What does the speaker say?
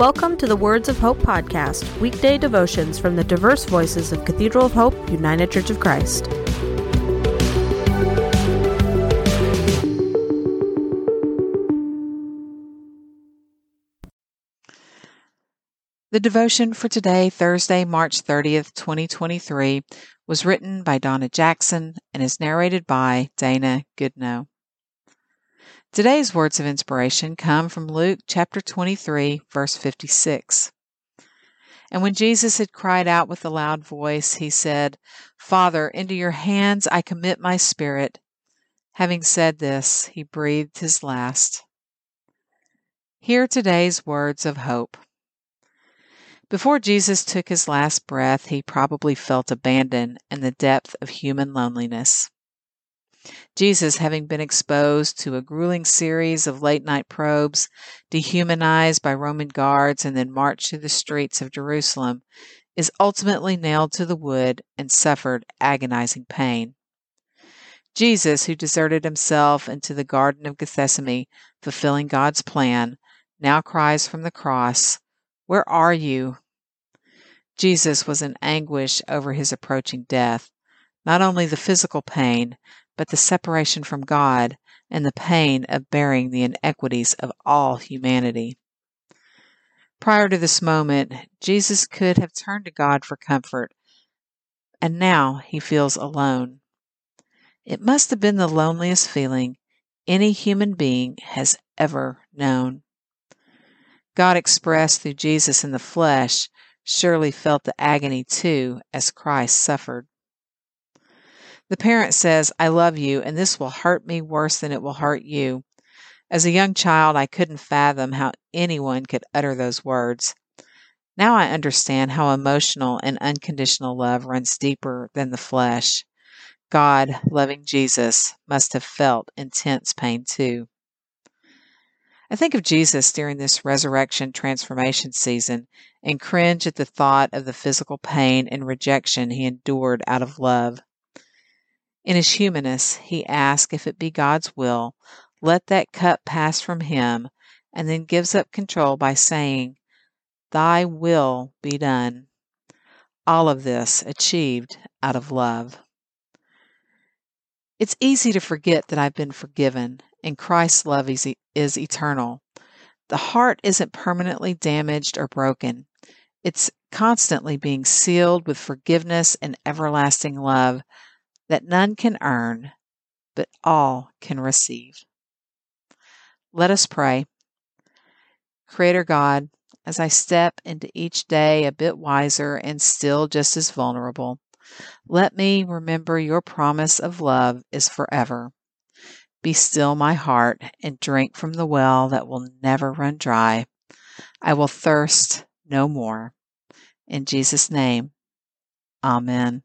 Welcome to the Words of Hope podcast, weekday devotions from the diverse voices of Cathedral of Hope, United Church of Christ. The devotion for today, Thursday, March 30th, 2023, was written by Donna Jackson and is narrated by Dana Goodenow. Today's words of inspiration come from Luke chapter 23, verse 56. And when Jesus had cried out with a loud voice, he said, Father, into your hands I commit my spirit. Having said this, he breathed his last. Hear today's words of hope. Before Jesus took his last breath, he probably felt abandoned and the depth of human loneliness. Jesus, having been exposed to a grueling series of late night probes, dehumanized by Roman guards, and then marched through the streets of Jerusalem, is ultimately nailed to the wood and suffered agonizing pain. Jesus, who deserted himself into the Garden of Gethsemane, fulfilling God's plan, now cries from the cross, Where are you? Jesus was in anguish over his approaching death, not only the physical pain, but the separation from God and the pain of bearing the inequities of all humanity. Prior to this moment, Jesus could have turned to God for comfort, and now he feels alone. It must have been the loneliest feeling any human being has ever known. God expressed through Jesus in the flesh surely felt the agony too as Christ suffered. The parent says, I love you, and this will hurt me worse than it will hurt you. As a young child, I couldn't fathom how anyone could utter those words. Now I understand how emotional and unconditional love runs deeper than the flesh. God, loving Jesus, must have felt intense pain too. I think of Jesus during this resurrection transformation season and cringe at the thought of the physical pain and rejection he endured out of love. In his humanness, he asks if it be God's will, let that cup pass from him, and then gives up control by saying, Thy will be done. All of this achieved out of love. It's easy to forget that I've been forgiven and Christ's love is, is eternal. The heart isn't permanently damaged or broken. It's constantly being sealed with forgiveness and everlasting love that none can earn, but all can receive. Let us pray. Creator God, as I step into each day a bit wiser and still just as vulnerable, let me remember your promise of love is forever. Be still my heart and drink from the well that will never run dry. I will thirst no more. In Jesus' name, Amen.